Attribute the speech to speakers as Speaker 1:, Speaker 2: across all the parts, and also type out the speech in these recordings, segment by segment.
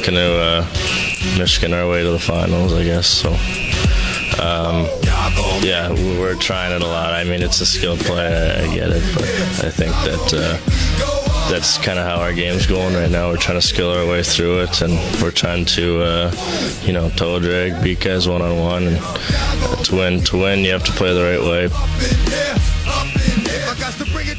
Speaker 1: talking to uh, Michigan our way to the finals, I guess. So. Um, yeah, we're trying it a lot. I mean, it's a skill play. I, get it, but I think that uh, that's kind of how our game's going right now. We're trying to skill our way through it, and we're trying to, uh, you know, toe drag, beat guys one on one, and to win, to win, you have to play the right way.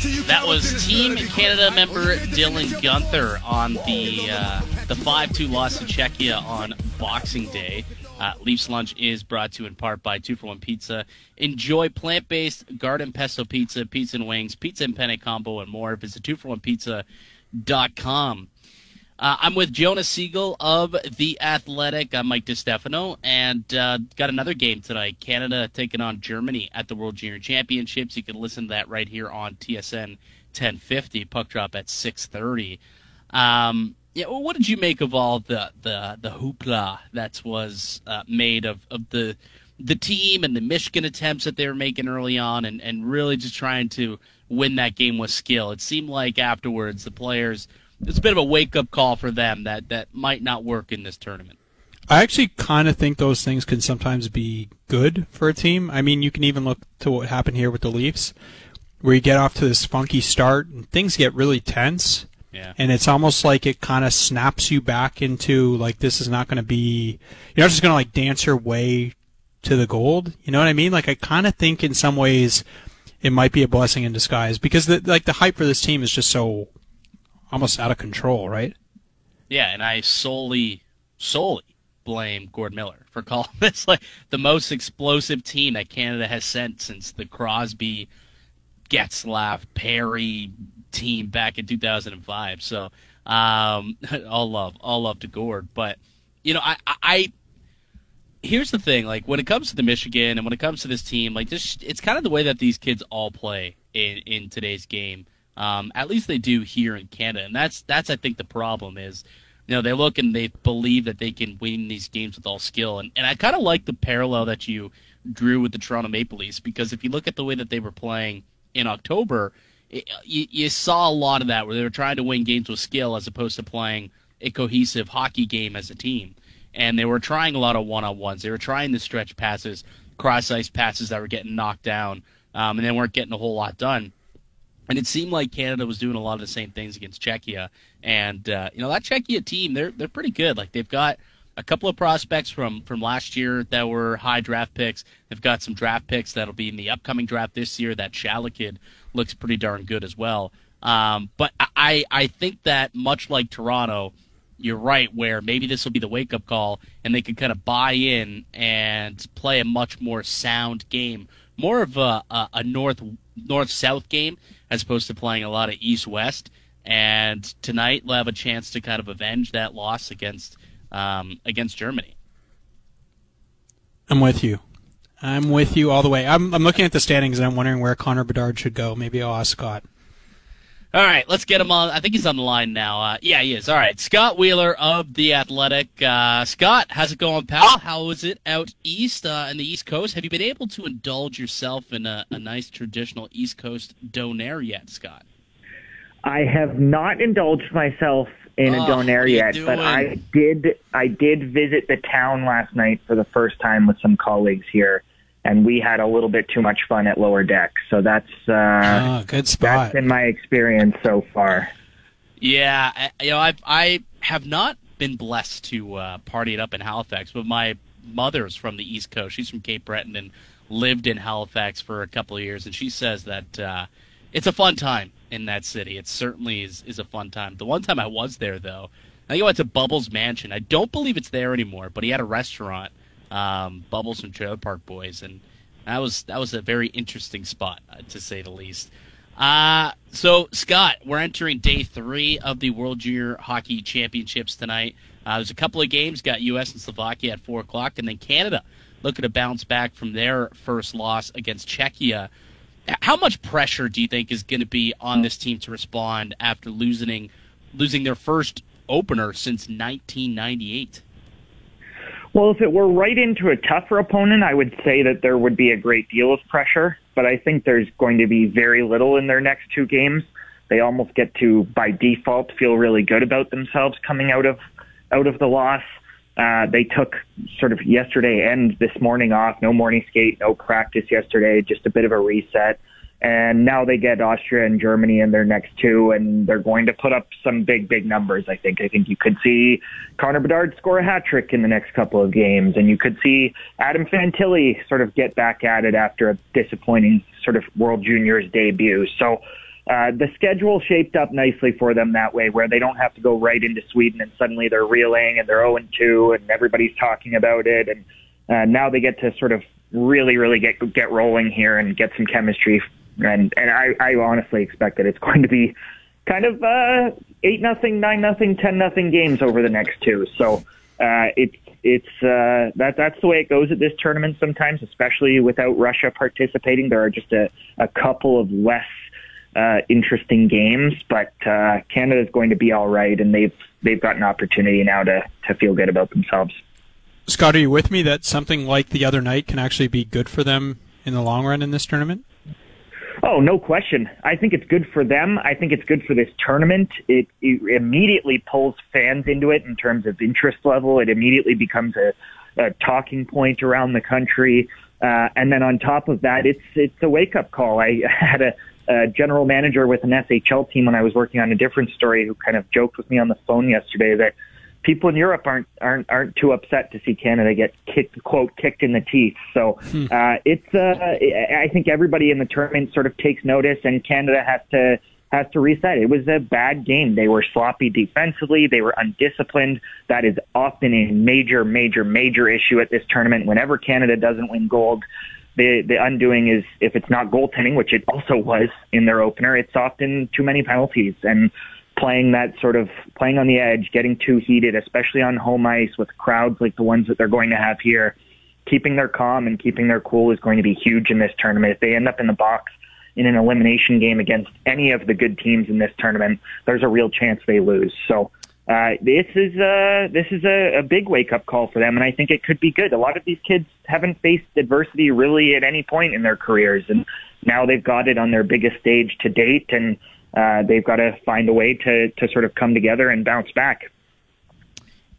Speaker 2: That was Team Canada member Dylan Guenther on the uh, the five two loss to Czechia on Boxing Day. Uh, Leafs Lunch is brought to you in part by Two for One Pizza. Enjoy plant based garden pesto pizza, pizza and wings, pizza and penne combo, and more. Visit twoforonepizza.com. Uh, I'm with Jonas Siegel of The Athletic. I'm Mike DiStefano, and uh, got another game tonight. Canada taking on Germany at the World Junior Championships. You can listen to that right here on TSN 1050. Puck drop at 6:30. Um, yeah, well, what did you make of all the the the hoopla that was uh, made of, of the the team and the Michigan attempts that they were making early on, and, and really just trying to win that game with skill? It seemed like afterwards the players it's a bit of a wake up call for them that that might not work in this tournament.
Speaker 3: I actually kind of think those things can sometimes be good for a team. I mean, you can even look to what happened here with the Leafs, where you get off to this funky start and things get really tense
Speaker 2: Yeah.
Speaker 3: and it's almost like it kind of snaps you back into like this is not going to be you're not just going to like dance your way to the gold you know what i mean like i kind of think in some ways it might be a blessing in disguise because the like the hype for this team is just so almost out of control right
Speaker 2: Yeah, and I solely, solely blame Gord Miller for calling this like the most explosive team that Canada has sent since the Crosby, Getzlaf, Perry team back in 2005. So, um, all love, all love to Gord. But, you know, I, I, here's the thing like when it comes to the michigan and when it comes to this team like this it's kind of the way that these kids all play in in today's game um, at least they do here in canada and that's that's i think the problem is you know they look and they believe that they can win these games with all skill and, and i kind of like the parallel that you drew with the toronto maple leafs because if you look at the way that they were playing in october it, you, you saw a lot of that where they were trying to win games with skill as opposed to playing a cohesive hockey game as a team and they were trying a lot of one on ones. They were trying the stretch passes, cross ice passes that were getting knocked down, um, and they weren't getting a whole lot done. And it seemed like Canada was doing a lot of the same things against Czechia. And uh, you know that Czechia team, they're they're pretty good. Like they've got a couple of prospects from from last year that were high draft picks. They've got some draft picks that'll be in the upcoming draft this year. That Shala kid looks pretty darn good as well. Um, but I I think that much like Toronto you're right where maybe this will be the wake up call and they can kind of buy in and play a much more sound game more of a, a, a north north south game as opposed to playing a lot of east west and tonight they'll have a chance to kind of avenge that loss against um, against Germany.
Speaker 3: I'm with you. I'm with you all the way. I'm, I'm looking at the standings and i'm wondering where connor bedard should go. Maybe i'll ask scott
Speaker 2: All right, let's get him on. I think he's on the line now. Uh, yeah, he is. All right, Scott Wheeler of the Athletic. Uh, Scott, how's it going, pal? How is it out east uh, in the East Coast? Have you been able to indulge yourself in a, a nice traditional East Coast donair yet, Scott?
Speaker 4: I have not indulged myself in
Speaker 2: Oh,
Speaker 4: a donair
Speaker 2: are you
Speaker 4: yet, but? I did. I did visit the town last night for the first time with some colleagues here, and we had a little bit too much fun at lower deck. So that's uh,
Speaker 3: oh good
Speaker 4: that's
Speaker 3: spot
Speaker 4: been my experience so far.
Speaker 2: Yeah, I, you know, I I have not been blessed to uh, party it up in Halifax, but my mother's from the East Coast. She's from Cape Breton and lived in Halifax for a couple of years, and she says that uh, it's a fun time in that city. It certainly is is a fun time. The one time I was there, though, I think I went to Bubbles Mansion. I don't believe it's there anymore, but he had a restaurant, um, Bubbles and Trailer Park Boys, and that was that was a very interesting spot uh, to say the least. Uh, so, Scott, we're entering day three of the World Junior Hockey Championships tonight. Uh, there's a couple of games, got U.S. and Slovakia at 4 o'clock, and then Canada looking to bounce back from their first loss against Czechia. How much pressure do you think is going to be on this team to respond after losing losing their first opener since 1998?
Speaker 4: Well, if it were right into a tougher opponent, I would say that there would be a great deal of pressure. But I think there's going to be very little in their next two games. They almost get to, by default, feel really good about themselves coming out of out of the loss. Uh, they took sort of yesterday and this morning off. No morning skate, no practice yesterday. Just a bit of a reset. And now they get Austria and Germany in their next two, and they're going to put up some big, big numbers. I think. I think you could see Connor Bedard score a hat trick in the next couple of games, and you could see Adam Fantilli sort of get back at it after a disappointing sort of World Juniors debut. So uh, the schedule shaped up nicely for them that way, where they don't have to go right into Sweden and suddenly they're reeling and they're 0 and 2 and everybody's talking about it, and uh, now they get to sort of really, really get get rolling here and get some chemistry and and I, I honestly expect that it's going to be kind of uh, eight nothing, nine nothing, ten nothing games over the next two. So uh, it's it's uh, that that's the way it goes at this tournament sometimes, especially without Russia participating. There are just a, a couple of less uh, interesting games, but uh, Canada is going to be all right, and they've they've got an opportunity now to to feel good about themselves.
Speaker 3: Scott, are you with me that something like the other night can actually be good for them in the long run in this tournament?
Speaker 4: Oh, no question. I think it's good for them. I think it's good for this tournament. It, it immediately pulls fans into it in terms of interest level. It immediately becomes a, a talking point around the country. Uh, and then on top of that, it's it's a wake up call. I had a, a general manager with an SHL team when I was working on a different story who kind of joked with me on the phone yesterday that people in Europe aren't aren't aren't too upset to see Canada get kicked quote kicked in the teeth. So hmm. uh, it's uh, I think everybody in the tournament sort of takes notice, and Canada has to has to reset. It was a bad game. They were sloppy defensively. They were undisciplined. That is often a major, major, major issue at this tournament. Whenever Canada doesn't win gold, the the undoing is if it's not goaltending, which it also was in their opener, it's often too many penalties and playing that sort of playing on the edge, getting too heated, especially on home ice with crowds like the ones that they're going to have here. Keeping their calm and keeping their cool is going to be huge in this tournament. If they end up in the box in an elimination game against any of the good teams in this tournament, there's a real chance they lose. So uh, this is a this is a, a big wake up call for them, and I think it could be good. A lot of these kids haven't faced adversity really at any point in their careers, and now they've got it on their biggest stage to date, and uh, they've got to find a way to to sort of come together and bounce back.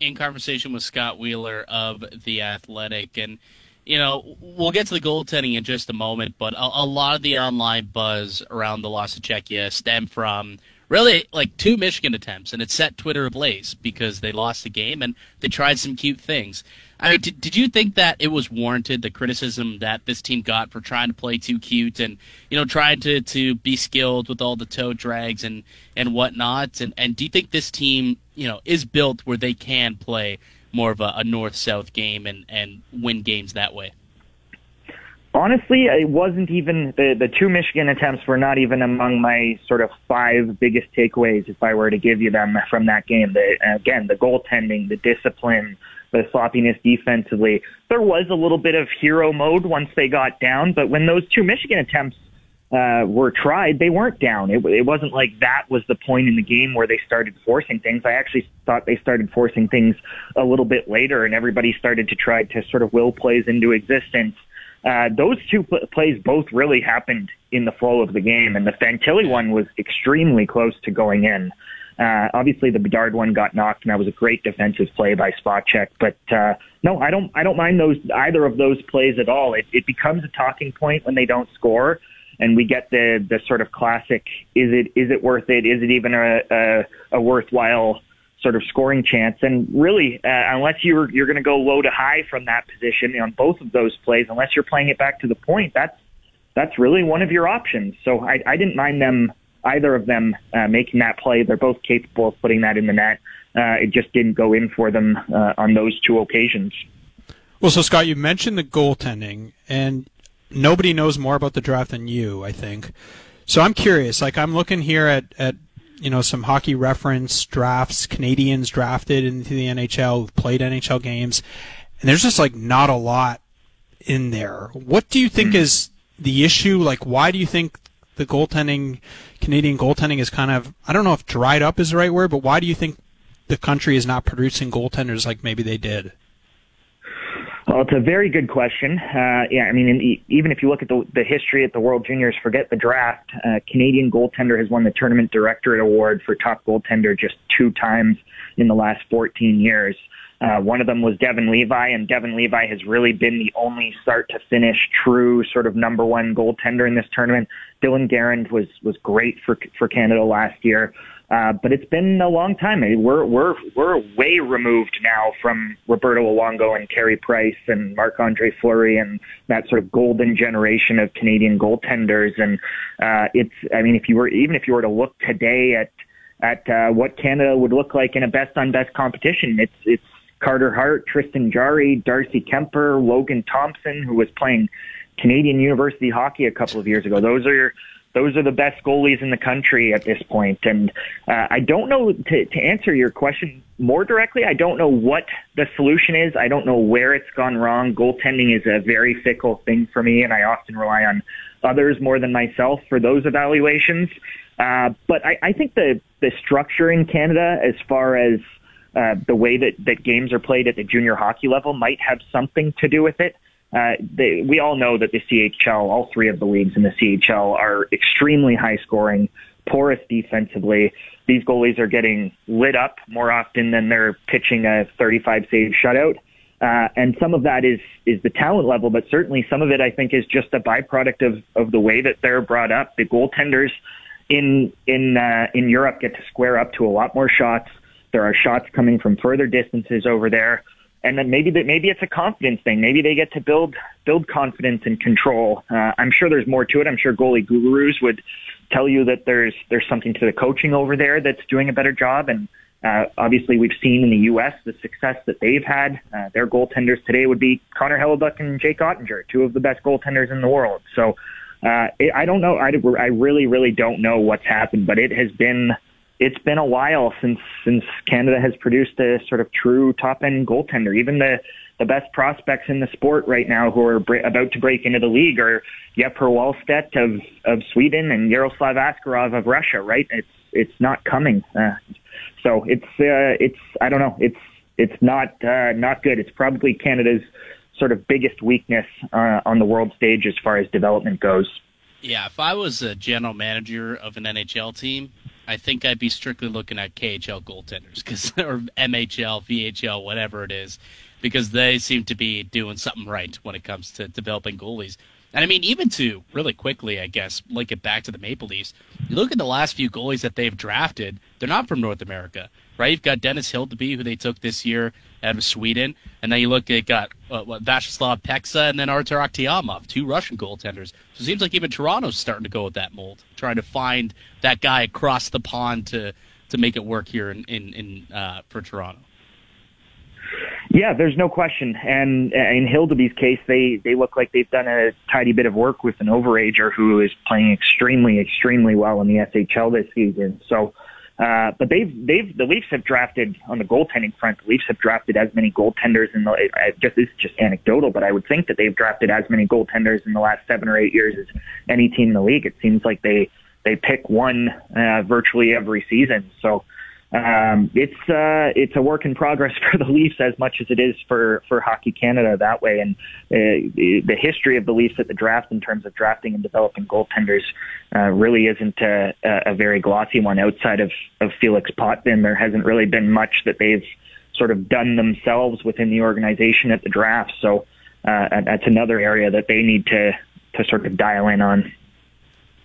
Speaker 2: In conversation with Scott Wheeler of the Athletic, and you know we'll get to the goaltending in just a moment, but a, a lot of the online buzz around the loss of Czechia stem from really like two Michigan attempts, and it set Twitter ablaze because they lost the game and they tried some cute things. I mean, did, did you think that it was warranted the criticism that this team got for trying to play too cute and you know trying to, to be skilled with all the toe drags and and whatnot? And and do you think this team you know is built where they can play more of a, a north south game and and win games that way?
Speaker 4: Honestly, it wasn't even the the two Michigan attempts were not even among my sort of five biggest takeaways if I were to give you them from that game. The again, the goaltending, the discipline, the sloppiness defensively. There was a little bit of hero mode once they got down, but when those two Michigan attempts uh, were tried, they weren't down. It, it wasn't like that was the point in the game where they started forcing things. I actually thought they started forcing things a little bit later, and everybody started to try to sort of will plays into existence. Uh, those two pl- plays both really happened in the flow of the game, and the Fantilli one was extremely close to going in. Uh, obviously, the Bedard one got knocked, and that was a great defensive play by Spacek. But uh, no, I don't. I don't mind those either of those plays at all. It, it becomes a talking point when they don't score, and we get the the sort of classic: is it is it worth it? Is it even a a, a worthwhile sort of scoring chance? And really, uh, unless you're you're going to go low to high from that position on both of those plays, unless you're playing it back to the point, that's that's really one of your options. So I, I didn't mind them either of them uh, making that play. They're both capable of putting that in the net. Uh, it just didn't go in for them uh, on those two occasions.
Speaker 3: Well, so Scott, you mentioned the goaltending, and nobody knows more about the draft than you, I think. So I'm curious. Like I'm looking here at at you know some hockey reference drafts, Canadians drafted into the NHL, played NHL games, and there's just like not a lot in there. What do you think mm-hmm. is the issue? Like, why do you think the goaltending, Canadian goaltending is kind of, I don't know if dried up is the right word, but why do you think the country is not producing goaltenders like maybe they did?
Speaker 4: Well, it's a very good question. Uh, yeah, I mean, even if you look at the, the history at the World Juniors, forget the draft. Uh, Canadian goaltender has won the tournament directorate award for top goaltender just two times in the last 14 years. Uh, one of them was Devon Levi, and Devon Levi has really been the only start to finish true sort of number one goaltender in this tournament. Dylan Garand was was great for for Canada last year. Uh, but it's been a long time. We're we're we're way removed now from Roberto Luongo and Carey Price and Marc Andre Fleury and that sort of golden generation of Canadian goaltenders. And uh, it's, I mean, if you were even if you were to look today at at uh, what Canada would look like in a best on best competition, it's it's Carter Hart, Tristan Jarry, Darcy Kuemper, Logan Thompson, who was playing Canadian University hockey a couple of years ago. Those are those are the best goalies in the country at this point. And uh, I don't know to, to answer your question more directly. I don't know what the solution is. I don't know where it's gone wrong. Goaltending is a very fickle thing for me, and I often rely on others more than myself for those evaluations. Uh, but I, I think the the structure in Canada, as far as uh, the way that, that games are played at the junior hockey level, might have something to do with it. They, we all know that the CHL, all three of the leagues in the CHL, are extremely high scoring, porous defensively. These goalies are getting lit up more often than they're pitching a 35 save shutout. Uh, and some of that is is the talent level, but certainly some of it I think is just a byproduct of of the way that they're brought up. The goaltenders in in uh, in Europe get to square up to a lot more shots. There are shots coming from further distances over there and then maybe that maybe it's a confidence thing. Maybe they get to build build confidence and control. Uh, I'm sure there's more to it. I'm sure goalie gurus would tell you that there's there's something to the coaching over there that's doing a better job. And uh, obviously, we've seen in the U.S. the success that they've had. Uh, their goaltenders today would be Connor Hellebuyck and Jake Oettinger, two of the best goaltenders in the world. So uh, it, I don't know. I, I really, really don't know what's happened, but it has been it's been a while since since Canada has produced a sort of true top end goaltender. Even the the best prospects in the sport right now who are about to break into the league are Jesper Wallstedt of of Sweden and Yaroslav Askarov of Russia. Right? It's it's not coming. Uh, so it's uh, it's I don't know. It's it's not uh, not good. It's probably Canada's sort of biggest weakness uh, on the world stage as far as development goes.
Speaker 2: Yeah, if I was a general manager of an NHL team, I think I'd be strictly looking at KHL goaltenders because or MHL, VHL, whatever it is, because they seem to be doing something right when it comes to developing goalies. And I mean, even to really quickly, I guess, link it back to the Maple Leafs. You look at the last few goalies that they've drafted; they're not from North America, right? You've got Dennis Hildeby, who they took this year out of Sweden, and then you look at got uh, what Vyacheslav Peksa and then Artur Akhtiamov, two Russian goaltenders. So it seems like even Toronto's starting to go with that mold, trying to find that guy across the pond to to make it work here in in, in uh, for Toronto.
Speaker 4: Yeah, there's no question. And in Hildeby's case, they they look like they've done a tidy bit of work with an overager who is playing extremely, extremely well in the SHL this season. So, uh, but they've they've the Leafs have drafted on the goaltending front. The Leafs have drafted as many goaltenders in the. I just this is just anecdotal, but I would think that they've drafted as many goaltenders in the last seven or eight years as any team in the league. It seems like they they pick one uh, virtually every season. So um, it's uh, it's a work in progress for the Leafs as much as it is for for Hockey Canada that way. And uh, the history of the Leafs at the draft in terms of drafting and developing goaltenders uh, really isn't a, a very glossy one. Outside of of Felix Potvin, there hasn't really been much that they've sort of done themselves within the organization at the draft. So uh, that's another area that they need to to sort of dial in on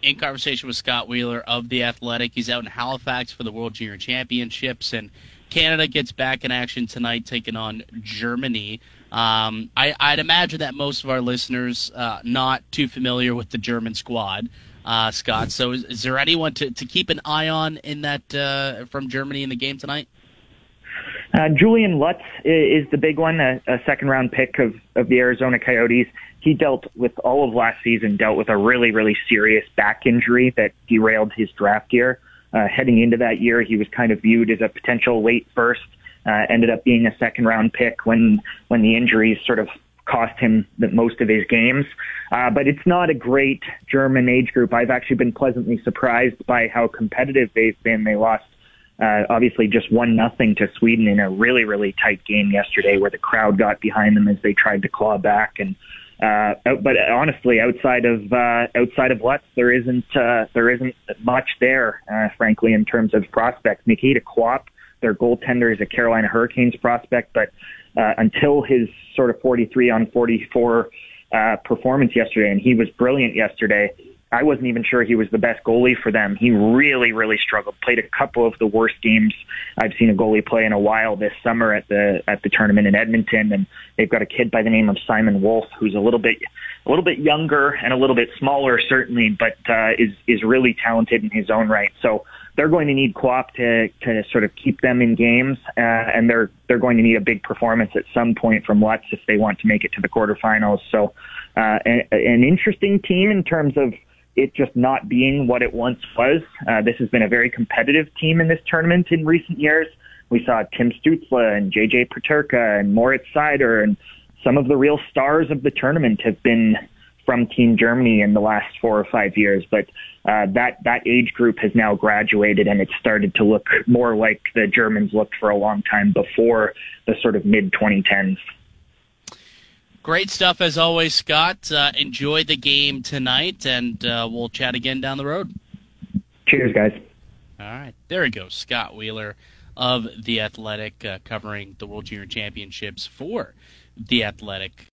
Speaker 2: in conversation with Scott Wheeler of The Athletic. He's out in Halifax for the World Junior Championships, and Canada gets back in action tonight, taking on Germany. Um, I, would imagine that most of our listeners uh, not too familiar with the German squad, uh, Scott. So, is, is, there anyone to, to keep an eye on in that uh, from Germany in the game tonight?
Speaker 4: Uh, Julian Lutz is the big one, a, a second round pick of, of the Arizona Coyotes he dealt with all of last season, dealt with a really, really serious back injury that derailed his draft year. Uh, heading into that year, he was kind of viewed as a potential late first. Uh, ended up being a second round pick when when the injuries sort of cost him the, most of his games. Uh, but it's not a great German age group. I've actually been pleasantly surprised by how competitive they've been. They lost Uh, obviously, just one nothing to Sweden in a really, really tight game yesterday, where the crowd got behind them as they tried to claw back. And uh, but honestly, outside of uh, outside of Lutz, there isn't uh, there isn't much there, uh, frankly, in terms of prospects. Nikita Quapp, their goaltender, is a Carolina Hurricanes prospect, but uh, until his sort of 43 on 44 uh, performance yesterday, and he was brilliant yesterday. I wasn't even sure he was the best goalie for them. He really, really struggled. Played a couple of the worst games I've seen a goalie play in a while this summer at the at the tournament in Edmonton. And they've got a kid by the name of Simon Wolf, who's a little bit a little bit younger and a little bit smaller, certainly, but uh, is is really talented in his own right. So they're going to need Quapp to to sort of keep them in games, uh, and they're they're going to need a big performance at some point from Lutz if they want to make it to the quarterfinals. So, uh, an interesting team in terms of it just not being what it once was. Uh, this has been a very competitive team in this tournament in recent years. We saw Tim Stützle and JJ Peterka and Moritz Seider and some of the real stars of the tournament have been from Team Germany in the last four or five years. But uh, that that age group has now graduated, and it's started to look more like the Germans looked for a long time before the sort of mid 2010s.
Speaker 2: Great stuff as always, Scott. Uh, enjoy the game tonight, and uh, we'll chat again down the road.
Speaker 4: Cheers, guys.
Speaker 2: All right, there we go. Scott Wheeler of The Athletic uh, covering the World Junior Championships for The Athletic